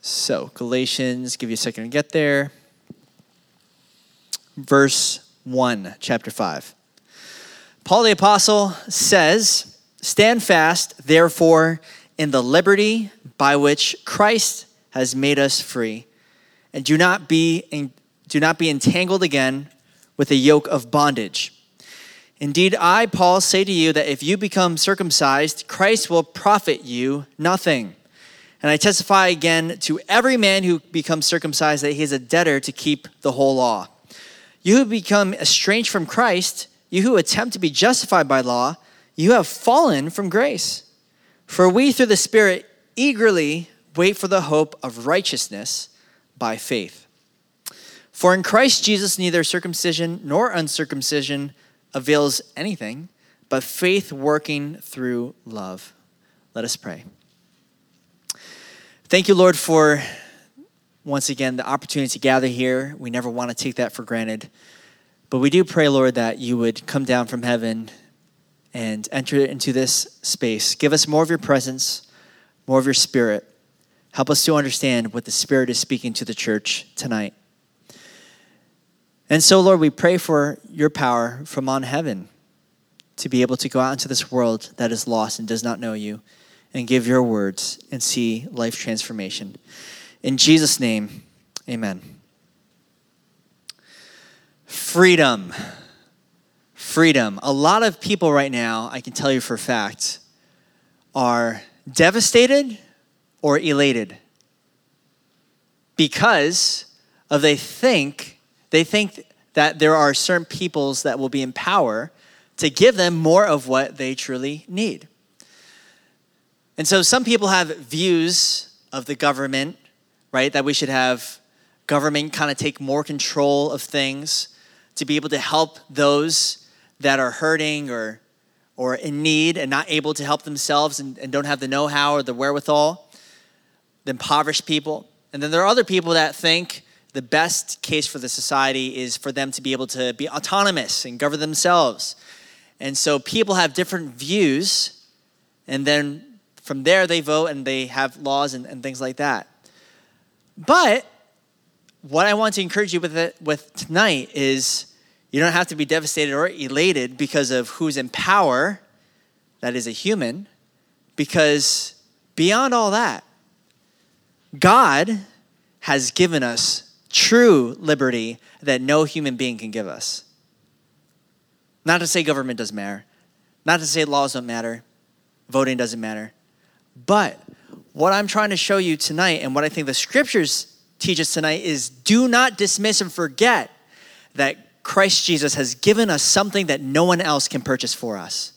So, Galatians, give you a second to get there. Verse 1, chapter 5. Paul the Apostle says, Stand fast, therefore, in the liberty by which Christ has made us free, and do not be, do not be entangled again with a yoke of bondage. Indeed, I, Paul, say to you that if you become circumcised, Christ will profit you nothing. And I testify again to every man who becomes circumcised that he is a debtor to keep the whole law. You who become estranged from Christ, you who attempt to be justified by law, you have fallen from grace. For we, through the Spirit, eagerly wait for the hope of righteousness by faith. For in Christ Jesus, neither circumcision nor uncircumcision avails anything, but faith working through love. Let us pray. Thank you, Lord, for once again the opportunity to gather here. We never want to take that for granted. But we do pray, Lord, that you would come down from heaven and enter into this space. Give us more of your presence, more of your spirit. Help us to understand what the Spirit is speaking to the church tonight. And so, Lord, we pray for your power from on heaven to be able to go out into this world that is lost and does not know you and give your words and see life transformation. In Jesus' name, amen. Freedom. Freedom. A lot of people right now, I can tell you for a fact, are devastated or elated because of they think they think that there are certain peoples that will be in power to give them more of what they truly need. And so some people have views of the government, right? That we should have government kind of take more control of things to be able to help those that are hurting or or in need and not able to help themselves and, and don't have the know-how or the wherewithal, the impoverished people. And then there are other people that think the best case for the society is for them to be able to be autonomous and govern themselves. And so people have different views, and then from there they vote and they have laws and, and things like that. But what I want to encourage you with, it, with tonight is you don't have to be devastated or elated because of who's in power, that is a human, because beyond all that, God has given us true liberty that no human being can give us. Not to say government doesn't matter, not to say laws don't matter, voting doesn't matter. But what I'm trying to show you tonight, and what I think the scriptures teach us tonight, is do not dismiss and forget that Christ Jesus has given us something that no one else can purchase for us.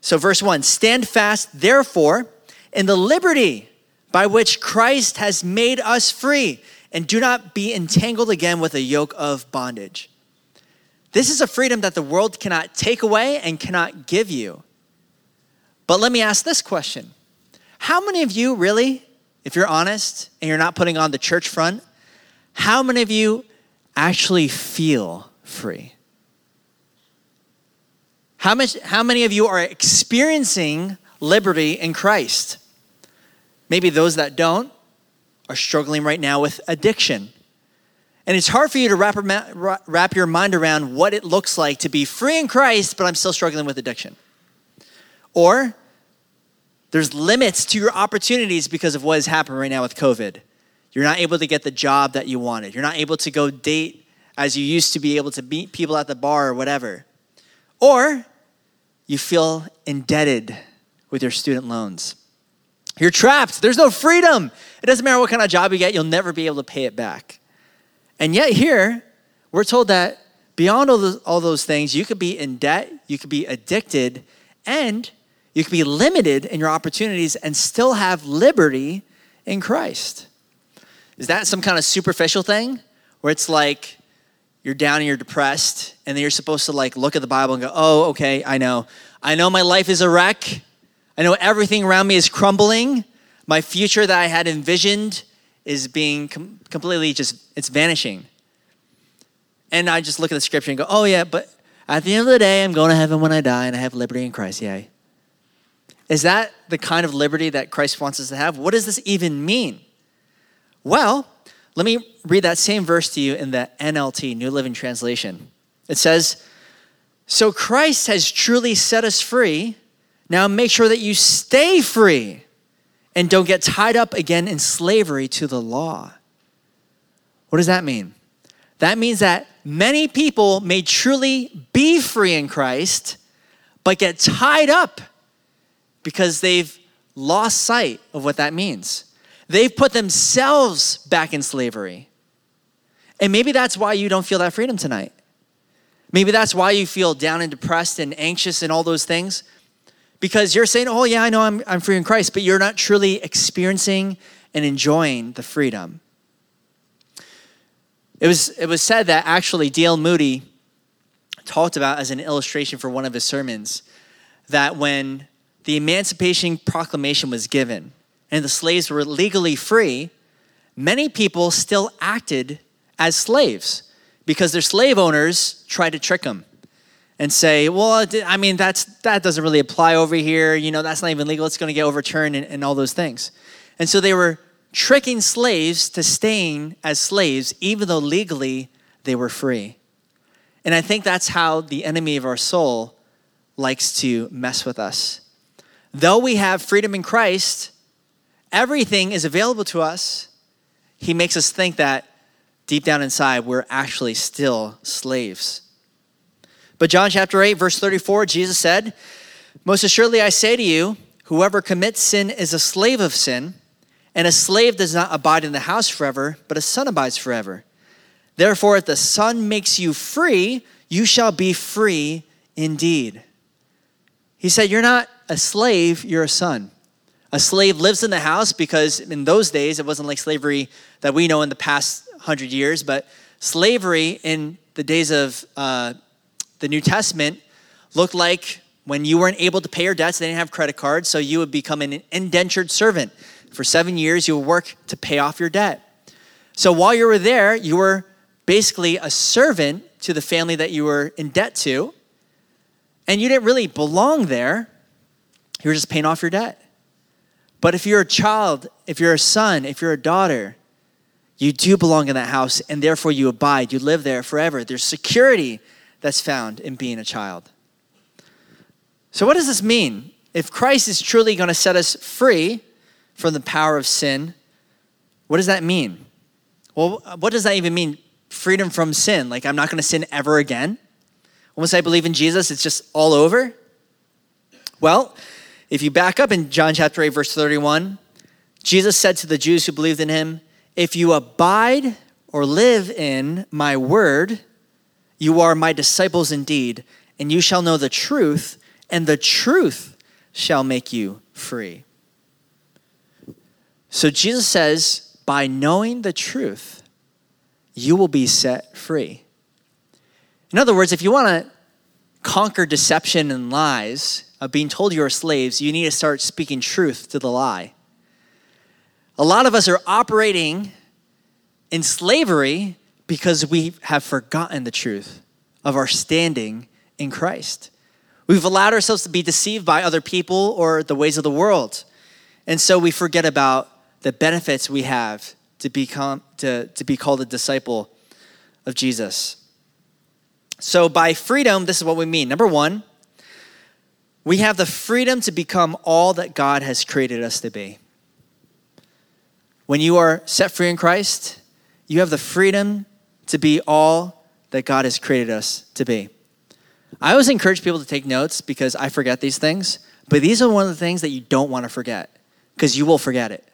So, verse 1 Stand fast, therefore, in the liberty by which Christ has made us free and do not be entangled again with a yoke of bondage. This is a freedom that the world cannot take away and cannot give you. But let me ask this question How many of you really, if you're honest and you're not putting on the church front, how many of you actually feel free? How, much, how many of you are experiencing liberty in Christ? Maybe those that don't, are struggling right now with addiction. And it's hard for you to wrap, wrap your mind around what it looks like to be free in Christ, but I'm still struggling with addiction. Or there's limits to your opportunities because of what has happened right now with COVID. You're not able to get the job that you wanted. You're not able to go date as you used to be able to meet people at the bar or whatever. Or you feel indebted with your student loans. You're trapped. There's no freedom. It doesn't matter what kind of job you get, you'll never be able to pay it back. And yet, here, we're told that beyond all those, all those things, you could be in debt, you could be addicted, and you can be limited in your opportunities and still have liberty in Christ. Is that some kind of superficial thing where it's like you're down and you're depressed, and then you're supposed to like look at the Bible and go, oh, okay, I know. I know my life is a wreck. I know everything around me is crumbling. My future that I had envisioned is being com- completely just, it's vanishing. And I just look at the scripture and go, oh, yeah, but at the end of the day, I'm going to heaven when I die and I have liberty in Christ. Yay. Is that the kind of liberty that Christ wants us to have? What does this even mean? Well, let me read that same verse to you in the NLT, New Living Translation. It says, So Christ has truly set us free. Now make sure that you stay free and don't get tied up again in slavery to the law. What does that mean? That means that many people may truly be free in Christ, but get tied up because they've lost sight of what that means. They've put themselves back in slavery. And maybe that's why you don't feel that freedom tonight. Maybe that's why you feel down and depressed and anxious and all those things. Because you're saying, oh, yeah, I know I'm, I'm free in Christ, but you're not truly experiencing and enjoying the freedom. It was, it was said that actually D.L. Moody talked about as an illustration for one of his sermons that when the Emancipation Proclamation was given and the slaves were legally free, many people still acted as slaves because their slave owners tried to trick them and say, well, I mean, that's, that doesn't really apply over here. You know, that's not even legal. It's going to get overturned and, and all those things. And so they were tricking slaves to staying as slaves, even though legally they were free. And I think that's how the enemy of our soul likes to mess with us. Though we have freedom in Christ, everything is available to us. He makes us think that deep down inside, we're actually still slaves. But John chapter 8, verse 34, Jesus said, Most assuredly I say to you, whoever commits sin is a slave of sin, and a slave does not abide in the house forever, but a son abides forever. Therefore, if the Son makes you free, you shall be free indeed. He said, You're not a slave, you're a son. A slave lives in the house because in those days, it wasn't like slavery that we know in the past hundred years, but slavery in the days of uh, the New Testament looked like when you weren't able to pay your debts, they didn't have credit cards, so you would become an indentured servant. For seven years, you would work to pay off your debt. So while you were there, you were basically a servant to the family that you were in debt to, and you didn't really belong there. You were just paying off your debt. But if you're a child, if you're a son, if you're a daughter, you do belong in that house, and therefore you abide. You live there forever. There's security that's found in being a child. So, what does this mean? If Christ is truly going to set us free from the power of sin, what does that mean? Well, what does that even mean? Freedom from sin. Like, I'm not going to sin ever again. Once I believe in Jesus, it's just all over. Well, if you back up in John chapter 8, verse 31, Jesus said to the Jews who believed in him, If you abide or live in my word, you are my disciples indeed, and you shall know the truth, and the truth shall make you free. So Jesus says, by knowing the truth, you will be set free. In other words, if you want to conquer deception and lies of being told you're slaves, you need to start speaking truth to the lie. A lot of us are operating in slavery because we have forgotten the truth of our standing in Christ. We've allowed ourselves to be deceived by other people or the ways of the world. And so we forget about the benefits we have to become to, to be called a disciple of Jesus. So by freedom, this is what we mean. Number one, we have the freedom to become all that God has created us to be. When you are set free in Christ, you have the freedom to be all that God has created us to be. I always encourage people to take notes because I forget these things, but these are one of the things that you don't want to forget because you will forget it.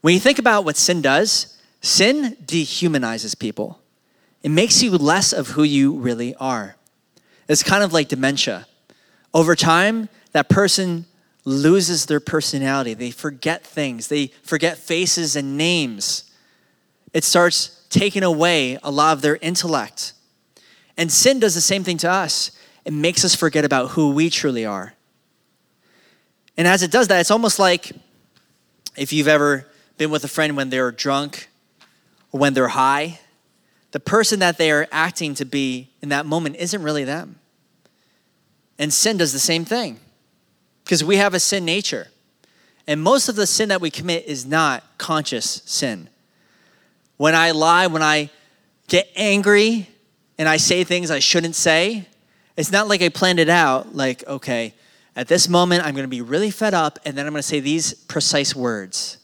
When you think about what sin does, sin dehumanizes people. It makes you less of who you really are. It's kind of like dementia. Over time, that person loses their personality. They forget things, they forget faces and names it starts taking away a lot of their intellect. And sin does the same thing to us. It makes us forget about who we truly are. And as it does that, it's almost like if you've ever been with a friend when they're drunk or when they're high, the person that they are acting to be in that moment isn't really them. And sin does the same thing because we have a sin nature. And most of the sin that we commit is not conscious sin. When I lie, when I get angry and I say things I shouldn't say, it's not like I planned it out, like, okay, at this moment, I'm to be really fed up, and then I'm to say these precise words.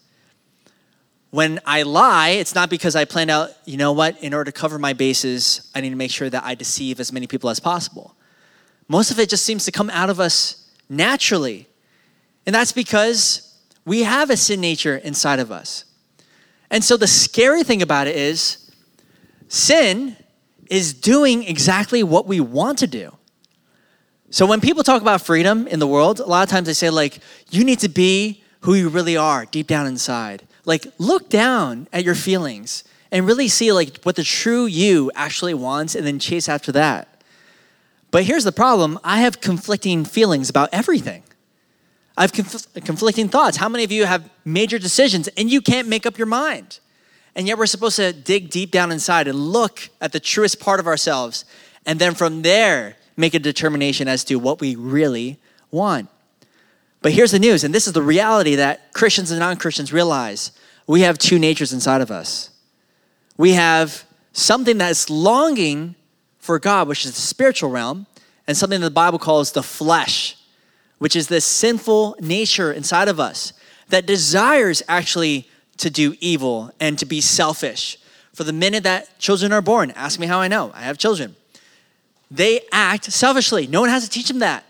When I lie, it's not because I planned out, you know what, in order to cover my bases, I need to make sure that I deceive as many people as possible. Most of it just seems to come out of us naturally. And that's because we have a sin nature inside of us. And so the scary thing about it is sin is doing exactly what we want to do. So when people talk about freedom in the world, a lot of times they say, like, you need to be who you really are deep down inside. Like, look down at your feelings and really see like what the true you actually wants and then chase after that. But here's the problem I have conflicting feelings about everything. I have conf- conflicting thoughts. How many of you have major decisions and you can't make up your mind? And yet we're supposed to dig deep down inside and look at the truest part of ourselves. And then from there, make a determination as to what we really want. But here's the news, and this is the reality that Christians and non Christians realize we have two natures inside of us. We have something that is longing for God, which is the spiritual realm, and something that the Bible calls the flesh, which is this sinful nature inside of us that desires actually to do evil and to be selfish. For the minute that children are born, ask me how I know. I have children they act selfishly. No one has to teach them that.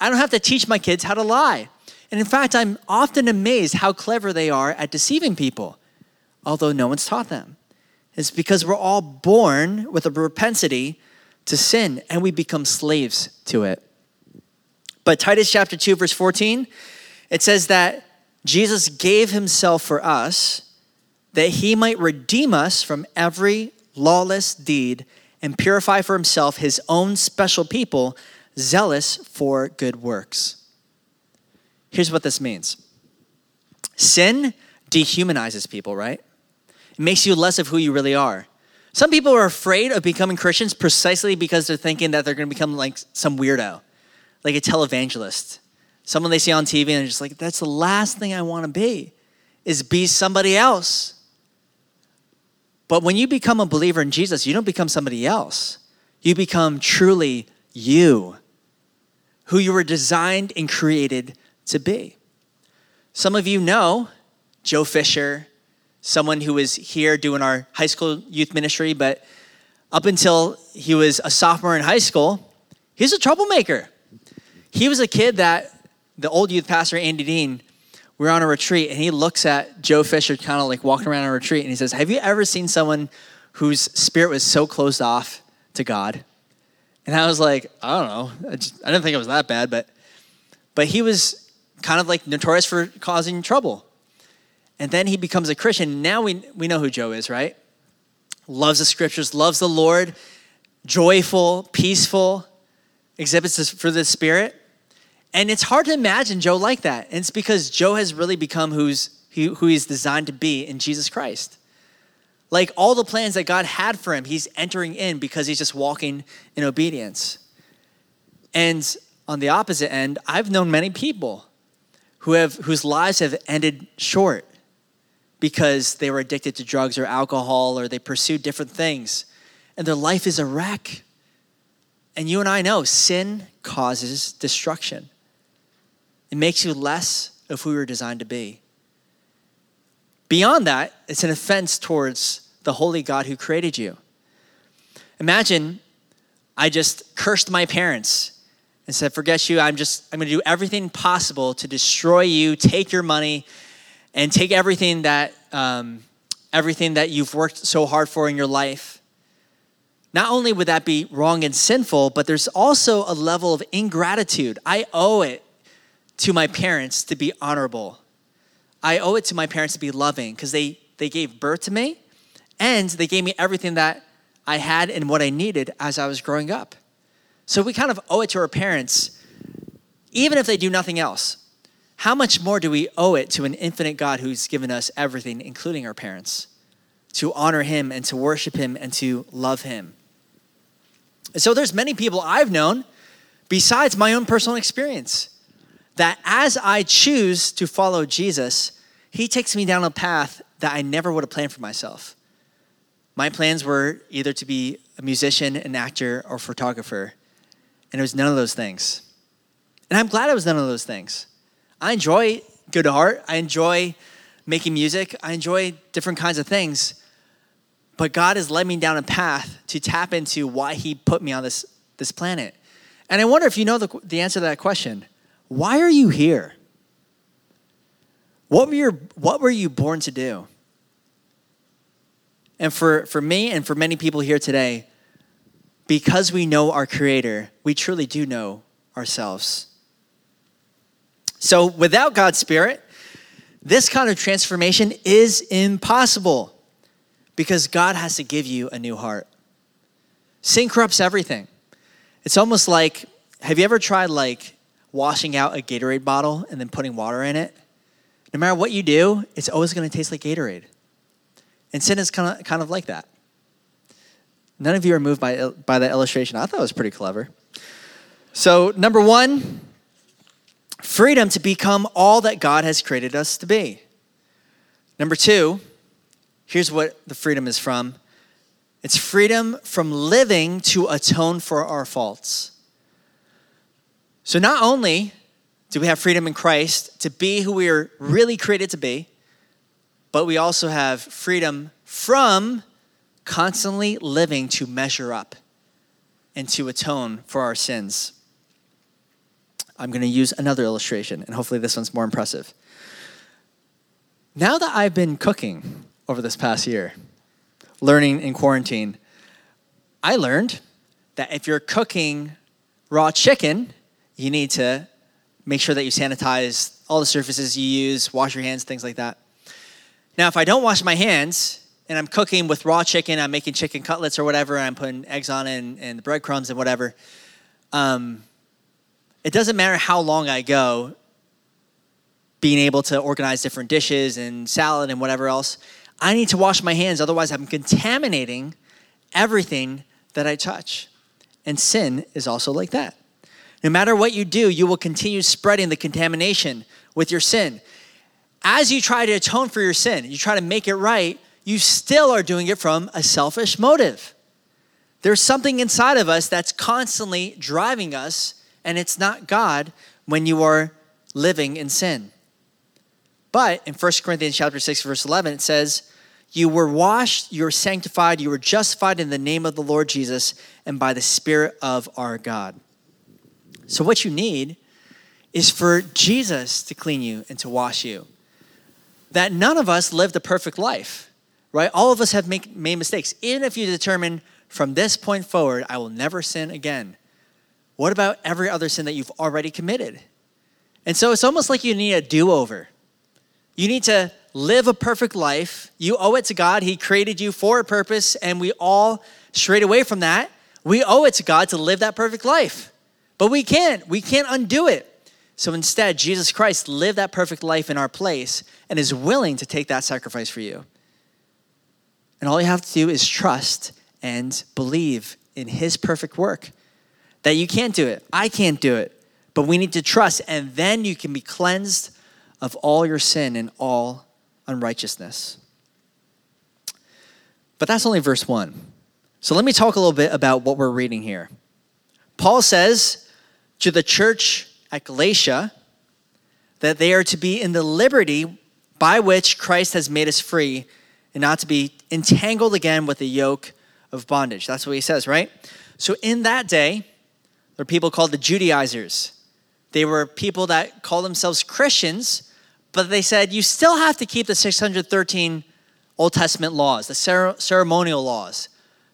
I don't have to teach my kids how to lie. And in fact, I'm often amazed how clever they are at deceiving people, although no one's taught them. It's because we're all born with a propensity to sin and we become slaves to it. But Titus chapter 2, verse 14, it says that Jesus gave himself for us that he might redeem us from every lawless deed and purify for himself his own special people, zealous for good works. Here's what this means sin dehumanizes people, right? It makes you less of who you really are. Some people are afraid of becoming Christians precisely because they're thinking that they're going to become like some weirdo, like a televangelist. Someone they see on TV and they're just like, that's the last thing I want to be, is be somebody else. But when you become a believer in Jesus, you don't become somebody else. You become truly you, who you were designed and created to be. Some of you know Joe Fisher, someone who was here doing our high school youth ministry, but up until he was a sophomore in high school, he's a troublemaker. He was a kid that the old youth pastor, Andy Dean, we are on a retreat and he looks at Joe Fisher kind of like walking around a retreat and he says, Have you ever seen someone whose spirit was so closed off to God? And I was like, I don't know. I, just, I didn't think it was that bad, but but he was kind of like notorious for causing trouble. And then he becomes a Christian. Now we, we know who Joe is, right? Loves the scriptures, loves the Lord, joyful, peaceful, exhibits this for the Spirit. And it's hard to imagine Joe like that. And it's because Joe has really become who's, who he's designed to be in Jesus Christ. Like all the plans that God had for him, he's entering in because he's just walking in obedience. And on the opposite end, I've known many people who have whose lives have ended short because they were addicted to drugs or alcohol or they pursued different things. And their life is a wreck. And you and I know sin causes destruction. It makes you less of who you're designed to be. Beyond that, it's an offense towards the holy God who created you. Imagine I just cursed my parents and said, Forget you, I'm just, I'm gonna do everything possible to destroy you, take your money, and take everything that, um, everything that you've worked so hard for in your life. Not only would that be wrong and sinful, but there's also a level of ingratitude. I owe it to my parents to be honorable. I owe it to my parents to be loving because they, they gave birth to me and they gave me everything that I had and what I needed as I was growing up. So we kind of owe it to our parents, even if they do nothing else. How much more do we owe it to an infinite God who's given us everything, including our parents, to honor Him and to worship Him and to love Him? So there's many people I've known besides my own personal experience that as I choose to follow Jesus, he takes me down a path that I never would have planned for myself. My plans were either to be a musician, an actor, or photographer, and it was none of those things. And I'm glad it was none of those things. I enjoy good art, I enjoy making music, I enjoy different kinds of things. But God has led me down a path to tap into why He put me on this, this planet. And I wonder if you know the, the answer to that question. Why are you here? What were, your, what were you born to do? And for, for me and for many people here today, because we know our Creator, we truly do know ourselves. So without God's Spirit, this kind of transformation is impossible because God has to give you a new heart. Sin corrupts everything. It's almost like have you ever tried like washing out a Gatorade bottle and then putting water in it? No matter what you do, it's always going to taste like Gatorade. And sin is kind of, kind of like that. None of you are moved by, by that illustration. I thought it was pretty clever. So, number one, freedom to become all that God has created us to be. Number two, here's what the freedom is from it's freedom from living to atone for our faults. So, not only do we have freedom in Christ to be who we are really created to be, but we also have freedom from constantly living to measure up and to atone for our sins. I'm going to use another illustration, and hopefully, this one's more impressive. Now that I've been cooking over this past year, learning in quarantine, I learned that if you're cooking raw chicken, you need to make sure that you sanitize all the surfaces you use, wash your hands, things like that. Now, if I don't wash my hands and I'm cooking with raw chicken, I'm making chicken cutlets or whatever, and I'm putting eggs on it and, and the breadcrumbs and whatever, um, it doesn't matter how long I go being able to organize different dishes and salad and whatever else. I need to wash my hands, otherwise, I'm contaminating everything that I touch. And sin is also like that. No matter what you do, you will continue spreading the contamination with your sin. As you try to atone for your sin, you try to make it right, you still are doing it from a selfish motive. There's something inside of us that's constantly driving us, and it's not God when you are living in sin. But in 1 Corinthians chapter 6 verse 11 it says, "You were washed, you were sanctified, you were justified in the name of the Lord Jesus and by the spirit of our God." So what you need is for Jesus to clean you and to wash you. That none of us lived a perfect life, right? All of us have make, made mistakes. Even if you determine from this point forward, I will never sin again. What about every other sin that you've already committed? And so it's almost like you need a do over you need to live a perfect life. You owe it to God. He created you for a purpose, and we all strayed away from that. We owe it to God to live that perfect life. But we can't. We can't undo it. So instead, Jesus Christ lived that perfect life in our place and is willing to take that sacrifice for you. And all you have to do is trust and believe in his perfect work. That you can't do it. I can't do it. But we need to trust, and then you can be cleansed of all your sin and all unrighteousness. But that's only verse 1. So let me talk a little bit about what we're reading here. Paul says to the church at Galatia that they are to be in the liberty by which Christ has made us free and not to be entangled again with the yoke of bondage. That's what he says, right? So in that day, there were people called the Judaizers. They were people that called themselves Christians, but they said you still have to keep the 613 Old Testament laws, the ceremonial laws.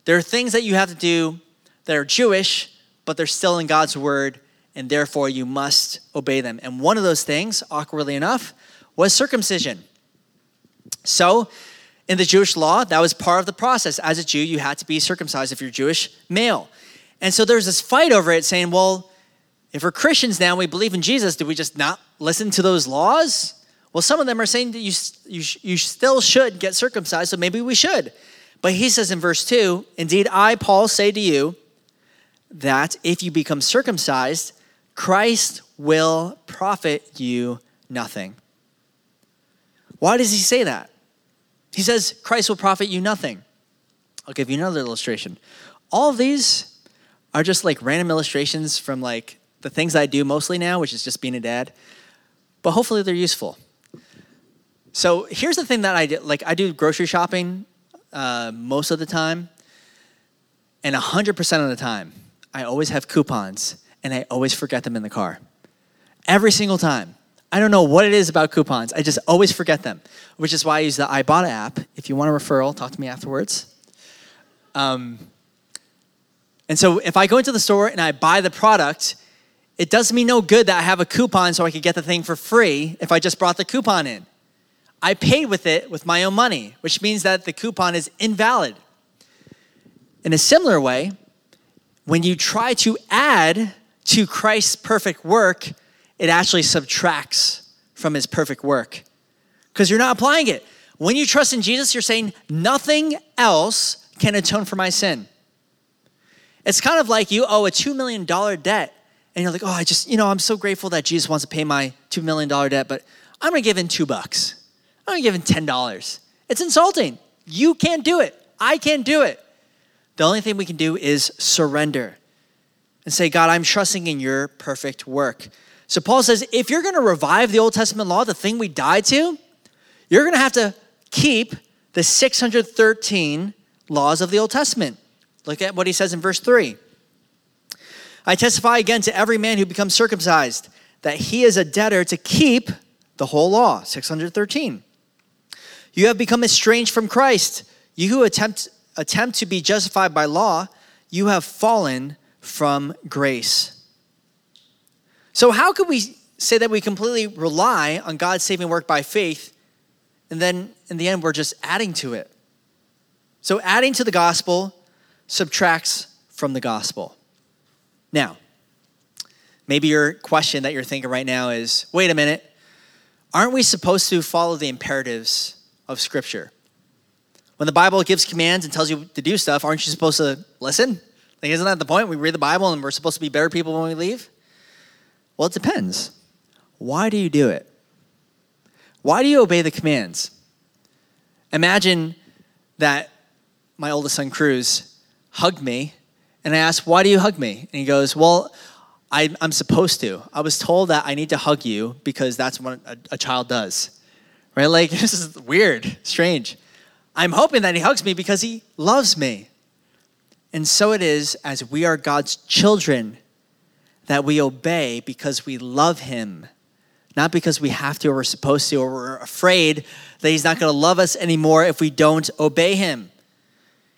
There are things that you have to do that are Jewish, but they're still in God's word, and therefore you must obey them. And one of those things, awkwardly enough, was circumcision. So, in the Jewish law, that was part of the process. As a Jew, you had to be circumcised if you're Jewish male. And so there's this fight over it saying, well, if we're Christians now, we believe in Jesus, do we just not listen to those laws? Well, some of them are saying that you, you, you still should get circumcised, so maybe we should. But he says in verse 2 Indeed, I, Paul, say to you that if you become circumcised, Christ will profit you nothing. Why does he say that? He says, Christ will profit you nothing. I'll give you another illustration. All these are just like random illustrations from like the things I do mostly now, which is just being a dad. But hopefully they're useful. So here's the thing that I do like I do grocery shopping uh, most of the time, and 100% of the time, I always have coupons and I always forget them in the car. Every single time. I don't know what it is about coupons. I just always forget them, which is why I use the Ibotta app. If you want a referral, talk to me afterwards. Um, and so if I go into the store and I buy the product, it does me no good that I have a coupon so I could get the thing for free if I just brought the coupon in. I paid with it with my own money, which means that the coupon is invalid. In a similar way, when you try to add to Christ's perfect work, it actually subtracts from his perfect work because you're not applying it. When you trust in Jesus, you're saying, nothing else can atone for my sin. It's kind of like you owe a $2 million debt, and you're like, oh, I just, you know, I'm so grateful that Jesus wants to pay my $2 million debt, but I'm gonna give him two bucks. I'm gonna give him $10. It's insulting. You can't do it. I can't do it. The only thing we can do is surrender and say, God, I'm trusting in your perfect work. So Paul says, if you're to revive the Old Testament law, the thing we died to, you're to have to keep the 613 laws of the Old Testament. Look at what he says in verse 3. I testify again to every man who becomes circumcised that he is a debtor to keep the whole law, 613. You have become estranged from Christ. You who attempt, attempt to be justified by law, you have fallen from grace. So, how could we say that we completely rely on God's saving work by faith, and then in the end, we're just adding to it? So, adding to the gospel subtracts from the gospel. Now, maybe your question that you're thinking right now is wait a minute, aren't we supposed to follow the imperatives of Scripture. When the Bible gives commands and tells you to do stuff, aren't you supposed to listen? Like, isn't that the point? We read the Bible and we're supposed to be better people when we leave? Well, it depends. Why do you do it? Why do you obey the commands? Imagine that my oldest son, Cruz, hugged me, and I asked, Why do you hug me? And he goes, Well, I, am supposed to. I was told that I need to hug you because that's what a, a child does right? Like, this is weird, strange. I'm hoping that he hugs me because he loves me. And so it is as we are God's children that we obey because we love him, not because we have to or we're supposed to or we're afraid that he's not going to love us anymore if we don't obey him.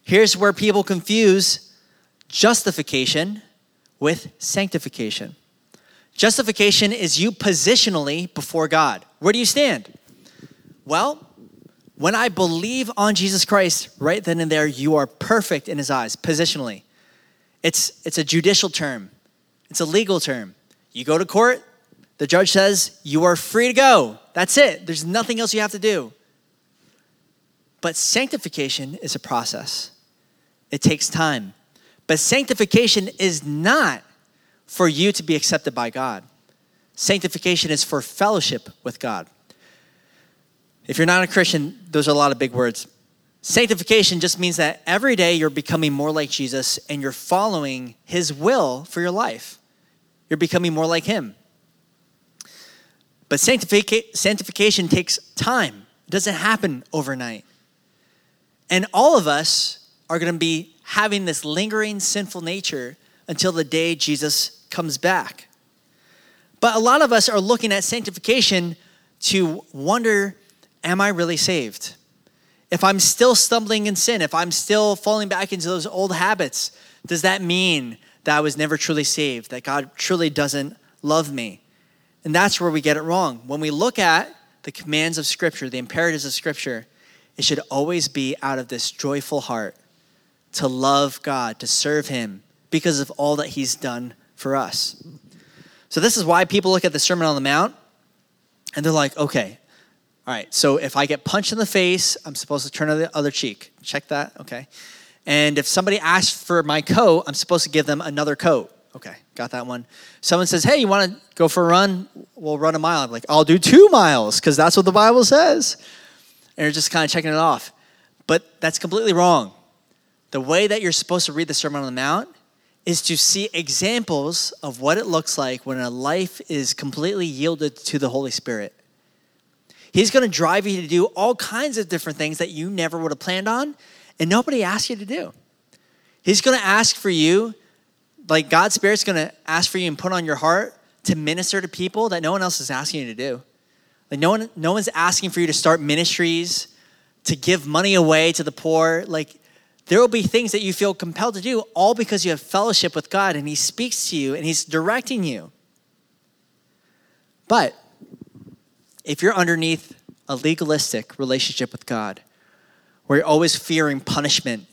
Here's where people confuse justification with sanctification. Justification is you positionally before God. Where do you stand? Well, when I believe on Jesus Christ, right then and there, you are perfect in his eyes, positionally. It's, it's a judicial term, it's a legal term. You go to court, the judge says, You are free to go. That's it. There's nothing else you have to do. But sanctification is a process, it takes time. But sanctification is not for you to be accepted by God, sanctification is for fellowship with God. If you're not a Christian, those are a lot of big words. Sanctification just means that every day you're becoming more like Jesus and you're following his will for your life. You're becoming more like him. But sanctific- sanctification takes time, it doesn't happen overnight. And all of us are going to be having this lingering sinful nature until the day Jesus comes back. But a lot of us are looking at sanctification to wonder am I really saved? If I'm still stumbling in sin, if I'm still falling back into those old habits, does that mean that I was never truly saved, that God truly doesn't love me? And that's where we get it wrong. When we look at the commands of Scripture, the imperatives of Scripture, it should always be out of this joyful heart to love God, to serve Him because of all that He's done for us. So, this is why people look at the Sermon on the Mount and they're like, okay, all right, so if I get punched in the face, I'm supposed to turn the other cheek. Check that, okay. And if somebody asks for my coat, I'm supposed to give them another coat, Okay, got that one. Someone says, hey, you want to go for a run? We'll run a mile. I'm like, I'll do two miles because that's what the Bible says. And you're just kind of checking it off. But that's completely wrong. The way that you're supposed to read the Sermon on the Mount is to see examples of what it looks like when a life is completely yielded to the Holy Spirit. He's going to drive you to do all kinds of different things that you never would have planned on and nobody asked you to do. He's going to ask for you, like God's Spirit's going to ask for you and put on your heart to minister to people that no one else is asking you to do. Like no one, no one's asking for you to start ministries, to give money away to the poor. Like there will be things that you feel compelled to do all because you have fellowship with God and He speaks to you and He's directing you. But if you're underneath a legalistic relationship with God, where you're always fearing punishment,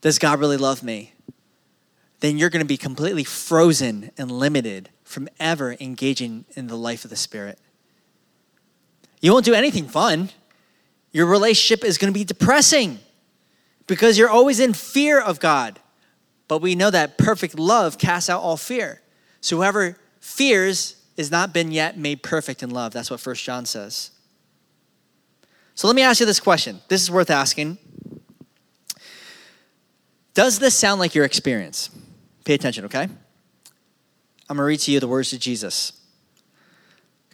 does God really love me? Then you're going to be completely frozen and limited from ever engaging in the life of the Spirit. You won't do anything fun. Your relationship is going to be depressing because you're always in fear of God. But we know that perfect love casts out all fear. So whoever fears has not been yet made perfect in love. That's what First John says. So let me ask you this question. This is worth asking. Does this sound like your experience? Pay attention, okay? I'm going to read to you the words of Jesus.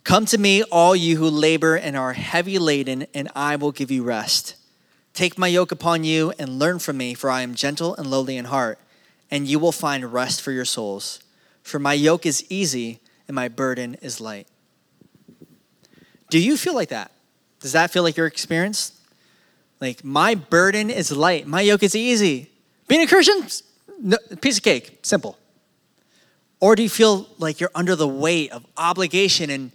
Come to me, all you who labor and are heavy laden, and I will give you rest. Take my yoke upon you and learn from me, for I am gentle and lowly in heart, and you will find rest for your souls. For my yoke is easy and my burden is light. Do you feel like that? Does that feel like your experience? Like, my burden is light, my yoke is easy. Being a Christian, no, piece of cake, simple. Or do you feel like you're under the weight of obligation and,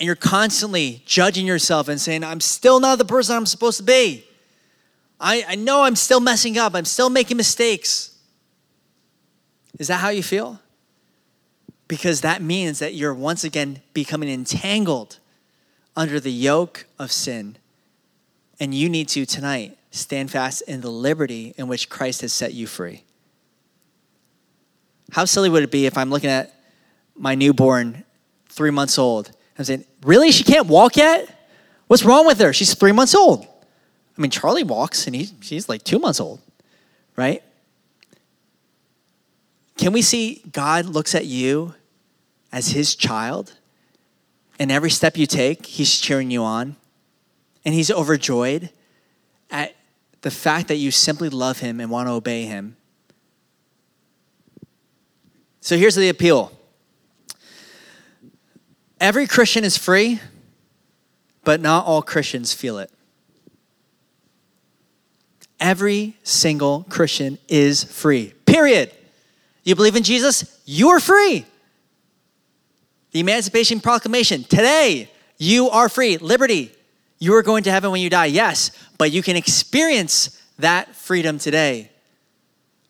and you're constantly judging yourself and saying, I'm still not the person I'm supposed to be? I, I know I'm still messing up. I'm still making mistakes. Is that how you feel? Because that means that you're once again becoming entangled under the yoke of sin. And you need to tonight stand fast in the liberty in which Christ has set you free. How silly would it be if I'm looking at my newborn, three months old, and I'm saying, Really? She can't walk yet? What's wrong with her? She's three months old. I mean, Charlie walks and he's, she's like two months old, right? Can we see God looks at you as his child? And every step you take, he's cheering you on. And he's overjoyed at the fact that you simply love him and want to obey him. So here's the appeal every Christian is free, but not all Christians feel it. Every single Christian is free. Period. You believe in Jesus? You're free. The Emancipation Proclamation today, you are free. Liberty. You are going to heaven when you die, yes, but you can experience that freedom today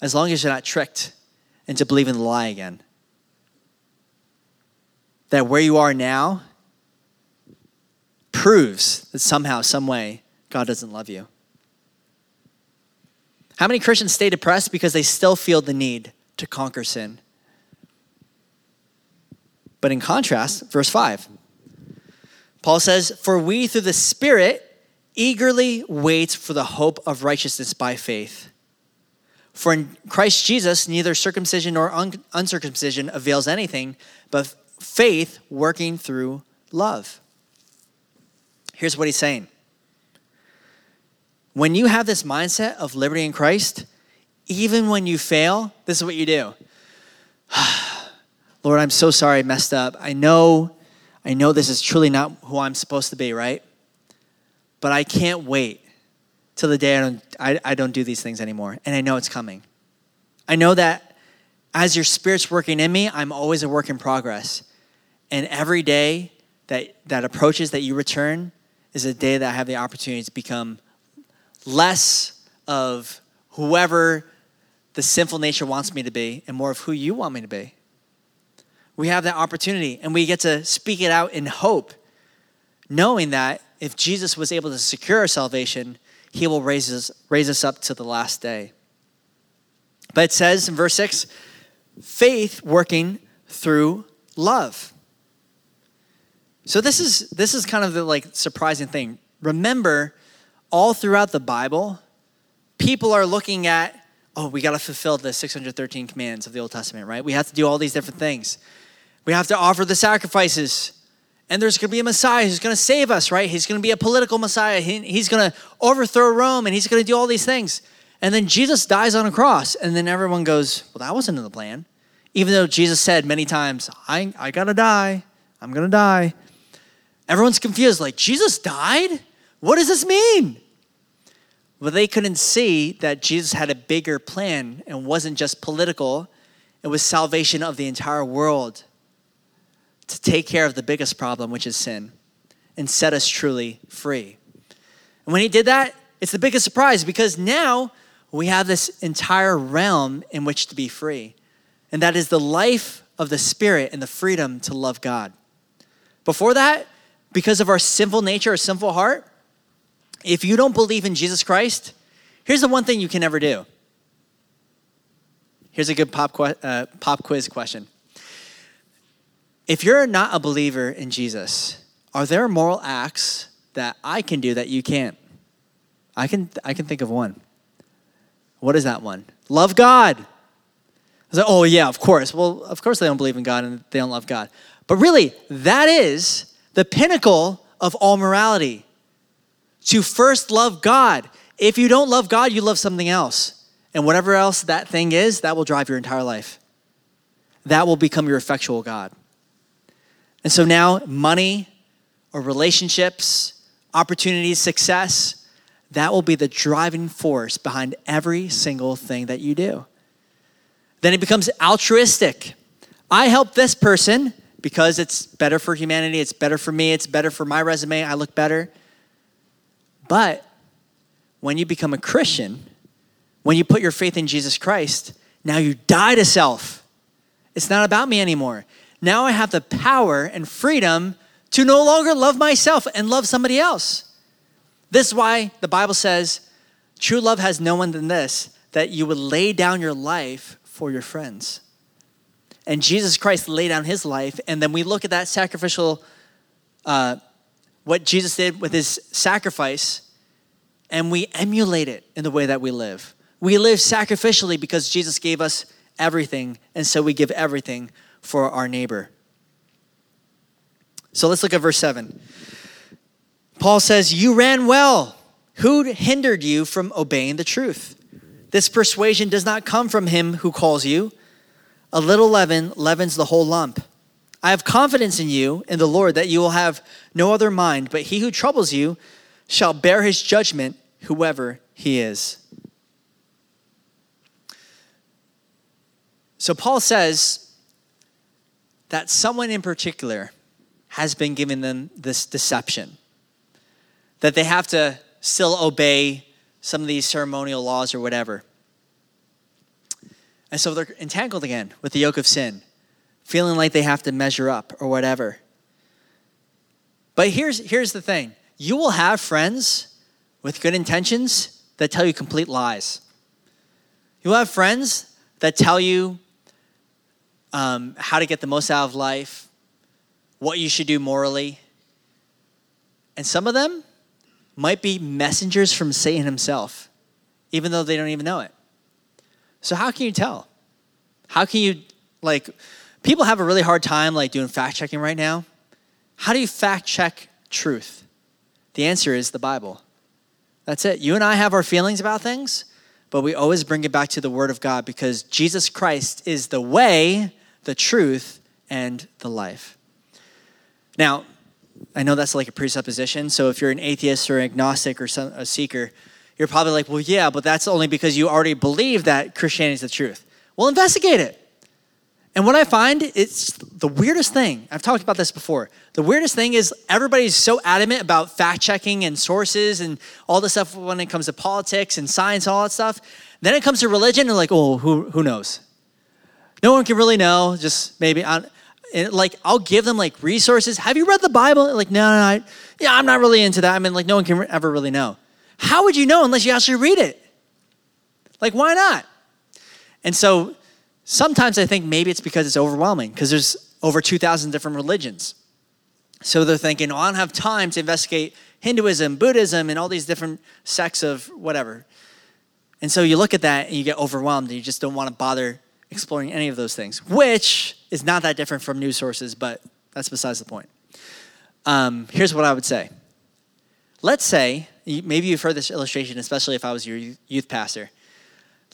as long as you're not tricked into believing the lie again. That where you are now proves that somehow, some way, God doesn't love you. How many Christians stay depressed because they still feel the need to conquer sin? But in contrast, verse 5, Paul says, For we through the Spirit eagerly wait for the hope of righteousness by faith. For in Christ Jesus, neither circumcision nor un- uncircumcision avails anything, but faith working through love. Here's what he's saying when you have this mindset of liberty in Christ, even when you fail, this is what you do. Lord, I'm so sorry I messed up. I know, I know this is truly not who I'm supposed to be, right? But I can't wait till the day I don't, I, I don't do these things anymore. And I know it's coming. I know that as your spirit's working in me, I'm always a work in progress. And every day that, that approaches, that you return, is a day that I have the opportunity to become less of whoever the sinful nature wants me to be and more of who you want me to be. We have that opportunity and we get to speak it out in hope, knowing that if Jesus was able to secure our salvation, he will raise us, raise us up to the last day. But it says in verse 6 faith working through love. So this is this is kind of the like surprising thing. Remember, all throughout the Bible, people are looking at, oh, we got to fulfill the 613 commands of the Old Testament, right? We have to do all these different things. We have to offer the sacrifices. And there's going to be a Messiah who's going to save us, right? He's going to be a political Messiah. He, he's going to overthrow Rome and he's going to do all these things. And then Jesus dies on a cross. And then everyone goes, well, that wasn't in the plan. Even though Jesus said many times, I, I got to die. I'm going to die. Everyone's confused, like, Jesus died? What does this mean? Well, they couldn't see that Jesus had a bigger plan and wasn't just political, it was salvation of the entire world to take care of the biggest problem, which is sin, and set us truly free. And when he did that, it's the biggest surprise because now we have this entire realm in which to be free. And that is the life of the Spirit and the freedom to love God. Before that, because of our sinful nature, our sinful heart, if you don't believe in Jesus Christ, here's the one thing you can never do. Here's a good pop, uh, pop quiz question. If you're not a believer in Jesus, are there moral acts that I can do that you can't? I can, I can think of one. What is that one? Love God. I like, oh, yeah, of course. Well, of course they don't believe in God and they don't love God. But really, that is the pinnacle of all morality. To first love God. If you don't love God, you love something else. And whatever else that thing is, that will drive your entire life. That will become your effectual God. And so now, money or relationships, opportunities, success, that will be the driving force behind every single thing that you do. Then it becomes altruistic. I help this person because it's better for humanity, it's better for me, it's better for my resume, I look better. But when you become a Christian, when you put your faith in Jesus Christ, now you die to self. It's not about me anymore. Now I have the power and freedom to no longer love myself and love somebody else. This is why the Bible says true love has no one than this that you would lay down your life for your friends. And Jesus Christ laid down his life. And then we look at that sacrificial, uh, what Jesus did with his sacrifice, and we emulate it in the way that we live. We live sacrificially because Jesus gave us everything, and so we give everything for our neighbor. So let's look at verse 7. Paul says, You ran well. Who hindered you from obeying the truth? This persuasion does not come from him who calls you. A little leaven leavens the whole lump. I have confidence in you, in the Lord, that you will have no other mind, but he who troubles you shall bear his judgment, whoever he is. So Paul says that someone in particular has been giving them this deception that they have to still obey some of these ceremonial laws or whatever. And so they're entangled again with the yoke of sin, feeling like they have to measure up or whatever. But here's, here's the thing you will have friends with good intentions that tell you complete lies. You'll have friends that tell you um, how to get the most out of life, what you should do morally. And some of them might be messengers from Satan himself, even though they don't even know it. So how can you tell? How can you like people have a really hard time like doing fact checking right now? How do you fact check truth? The answer is the Bible. That's it. You and I have our feelings about things, but we always bring it back to the Word of God because Jesus Christ is the way, the truth, and the life. Now, I know that's like a presupposition. So if you're an atheist or an agnostic or some, a seeker, you're probably like, well, yeah, but that's only because you already believe that Christianity is the truth. Well, investigate it. And what I find, it's the weirdest thing. I've talked about this before. The weirdest thing is everybody's so adamant about fact checking and sources and all this stuff when it comes to politics and science and all that stuff. Then it comes to religion, and like, oh, who, who knows? No one can really know. Just maybe, and like, I'll give them like resources. Have you read the Bible? Like, no, no, no I, yeah, I'm not really into that. I mean, like, no one can ever really know. How would you know unless you actually read it? Like, why not? And so Sometimes I think maybe it's because it's overwhelming, because there's over 2,000 different religions. So they're thinking, oh, I don't have time to investigate Hinduism, Buddhism, and all these different sects of whatever. And so you look at that and you get overwhelmed and you just don't want to bother exploring any of those things, which is not that different from news sources, but that's besides the point. Um, here's what I would say. Let's say, maybe you've heard this illustration, especially if I was your youth pastor.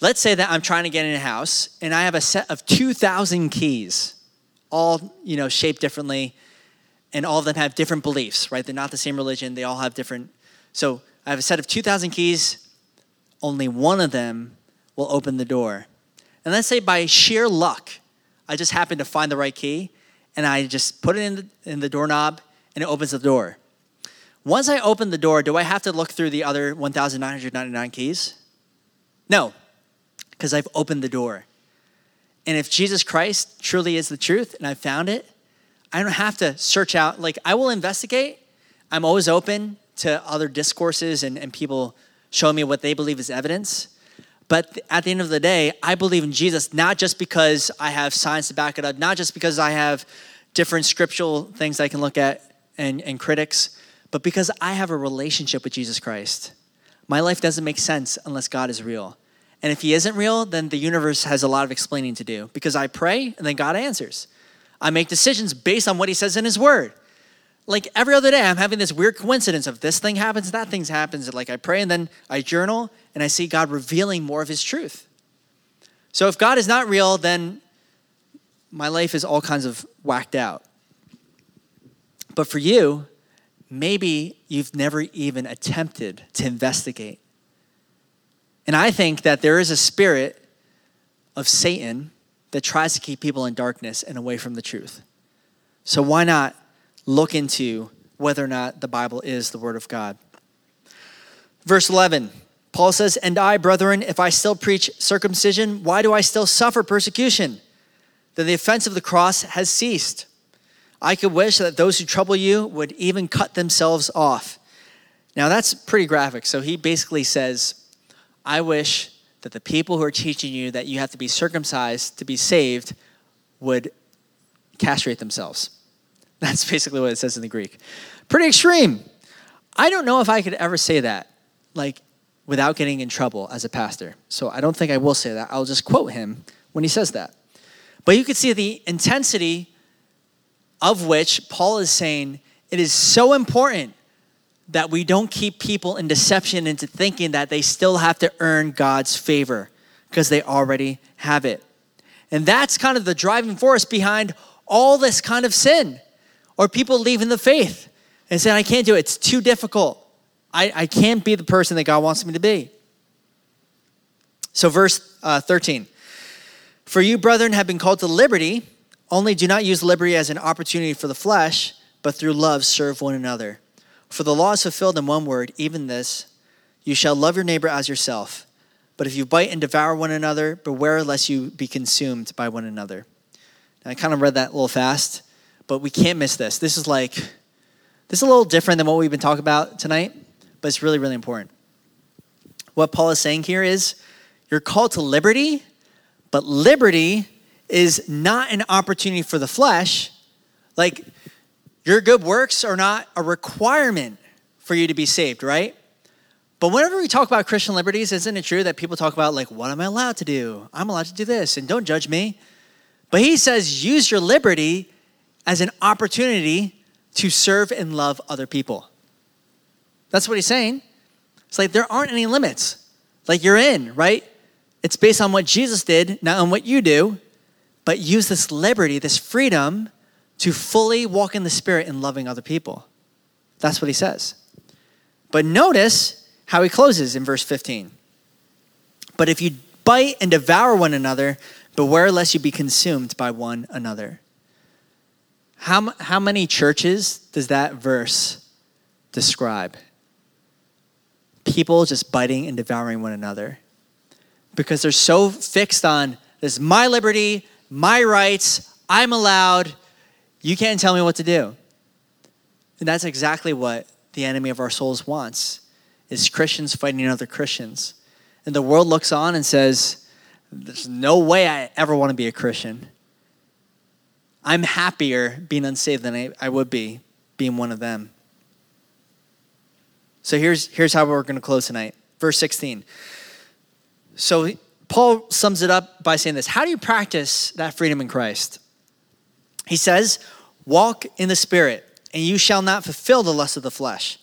Let's say that I'm trying to get in a house and I have a set of 2,000 keys, all you know, shaped differently, and all of them have different beliefs, right? They're not the same religion, they all have different. So I have a set of 2,000 keys, only one of them will open the door. And let's say by sheer luck, I just happen to find the right key and I just put it in the, in the doorknob and it opens the door. Once I open the door, do I have to look through the other 1,999 keys? No, because I've opened the door. And if Jesus Christ truly is the truth and I found it, I don't have to search out. Like, I will investigate. I'm always open to other discourses and, and people showing me what they believe is evidence. But at the end of the day, I believe in Jesus not just because I have science to back it up, not just because I have different scriptural things I can look at and, and critics, but because I have a relationship with Jesus Christ. My life doesn't make sense unless God is real. And if He isn't real, then the universe has a lot of explaining to do because I pray and then God answers. I make decisions based on what He says in His Word like every other day, I'm having this weird coincidence of this thing happens, that thing happens. Like I pray and then I journal and I see God revealing more of His truth. So if God is not real, then my life is all kinds of whacked out. But for you, maybe you've never even attempted to investigate. And I think that there is a spirit of Satan that tries to keep people in darkness and away from the truth. So why not look into whether or not the Bible is the Word of God. Verse 11, Paul says, And I, brethren, if I still preach circumcision, why do I still suffer persecution? Then the offense of the cross has ceased. I could wish that those who trouble you would even cut themselves off. Now that's pretty graphic. So he basically says, I wish that the people who are teaching you that you have to be circumcised to be saved would castrate themselves. That's basically what it says in the Greek. Pretty extreme. I don't know if I could ever say that, like, without getting in trouble as a pastor. So I don't think I will say that. I'll just quote him when he says that. But you can see the intensity of which Paul is saying it is so important that we don't keep people in deception into thinking that they still have to earn God's favor because they already have it. And that's kind of the driving force behind all this kind of sin or people leaving the faith and saying, I can't do it. It's too difficult. I, I can't be the person that God wants me to be. So, verse uh, 13 For you, brethren, have been called to liberty, only do not use liberty as an opportunity for the flesh, but through love serve one another. For the law is fulfilled in one word, even this you shall love your neighbor as yourself. But if you bite and devour one another, beware lest you be consumed by one another. Now, I kind of read that a little fast but we can't miss this. This is like, this is a little different than what we've been talking about tonight, but it's really, really important. What Paul is saying here is you're called to liberty, but liberty is not an opportunity for the flesh. Like, your good works are not a requirement for you to be saved, right? But whenever we talk about Christian liberties, isn't it true that people talk about, like, what am I allowed to do? I'm allowed to do this, and don't judge me. But he says, use your liberty as an opportunity to serve and love other people. That's what he's saying. It's like there aren't any limits. Like you're in, right? It's based on what Jesus did, not on what you do. But use this liberty, this freedom to fully walk in the Spirit and loving other people. That's what he says. But notice how he closes in verse 15. But if you bite and devour one another, beware lest you be consumed by one another. How, how many churches does that verse describe? People just biting and devouring one another because they're so fixed on this is my liberty, my rights, I'm allowed, you can't tell me what to do. And that's exactly what the enemy of our souls wants is Christians fighting other Christians. And the world looks on and says, there's no way I ever want to be a Christian. I'm happier being unsaved than I, I would be being one of them. So here's, here's how we're going to close tonight. Verse 16. So Paul sums it up by saying this How do you practice that freedom in Christ? He says, Walk in the Spirit, and you shall not fulfill the lust of the flesh.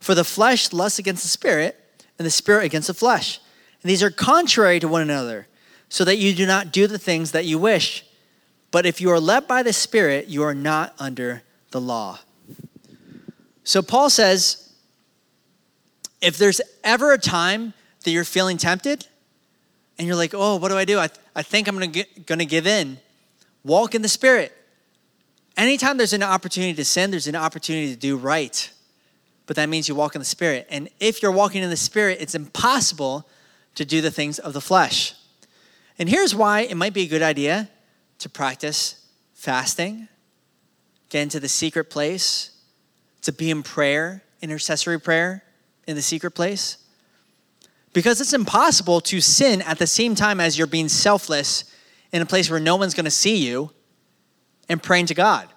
For the flesh lusts against the Spirit, and the Spirit against the flesh. And these are contrary to one another, so that you do not do the things that you wish. But if you are led by the Spirit, you are not under the law. So Paul says, if there's ever a time that you're feeling tempted, and you're like, oh, what do I do? I, th- I think I'm gonna, gonna give in. Walk in the Spirit. Anytime there's an opportunity to sin, there's an opportunity to do right. But that means you walk in the Spirit. And if you're walking in the Spirit, it's impossible to do the things of the flesh. And here's why it might be a good idea to practice fasting, get into the secret place, to be in prayer, intercessory prayer in the secret place. Because it's impossible to sin at the same time as you're being selfless in a place where no one's to see you and praying to God.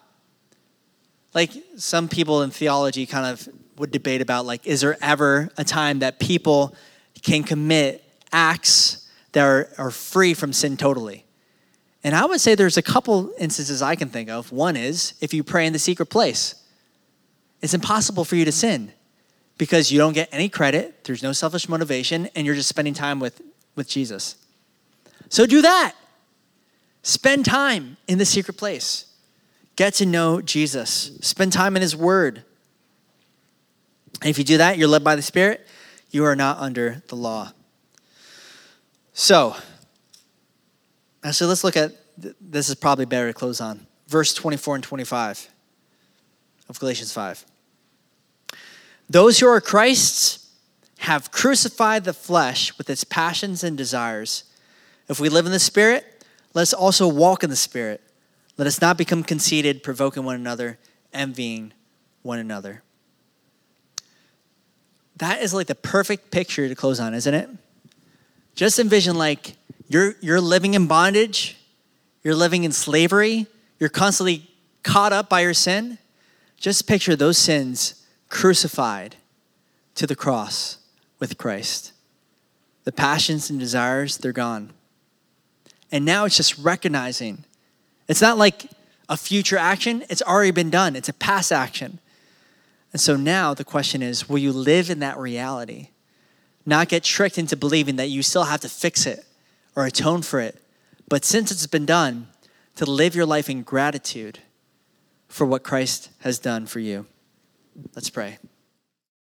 Like some people in theology kind of would debate about like is there ever a time that people can commit acts that are, are free from sin totally? And I would say there's a couple instances I can think of. One is if you pray in the secret place. It's impossible for you to sin because you don't get any credit, there's no selfish motivation, and you're just spending time with, with Jesus. So do that. Spend time in the secret place. Get to know Jesus. Spend time in His Word. And if you do that, you're led by the Spirit, you are not under the law. So, so let's look at this is probably better to close on. Verse 24 and 25 of Galatians 5. Those who are Christ's have crucified the flesh with its passions and desires. If we live in the Spirit, let us also walk in the Spirit. Let us not become conceited, provoking one another, envying one another. That is like the perfect picture to close on, isn't it? Just envision like you're, you're living in bondage, you're living in slavery, you're constantly caught up by your sin. Just picture those sins crucified to the cross with Christ. The passions and desires, they're gone. And now it's just recognizing. It's not like a future action, it's already been done, it's a past action. And so now the question is will you live in that reality? Not get tricked into believing that you still have to fix it or atone for it, but since it's been done, to live your life in gratitude for what Christ has done for you. Let's pray.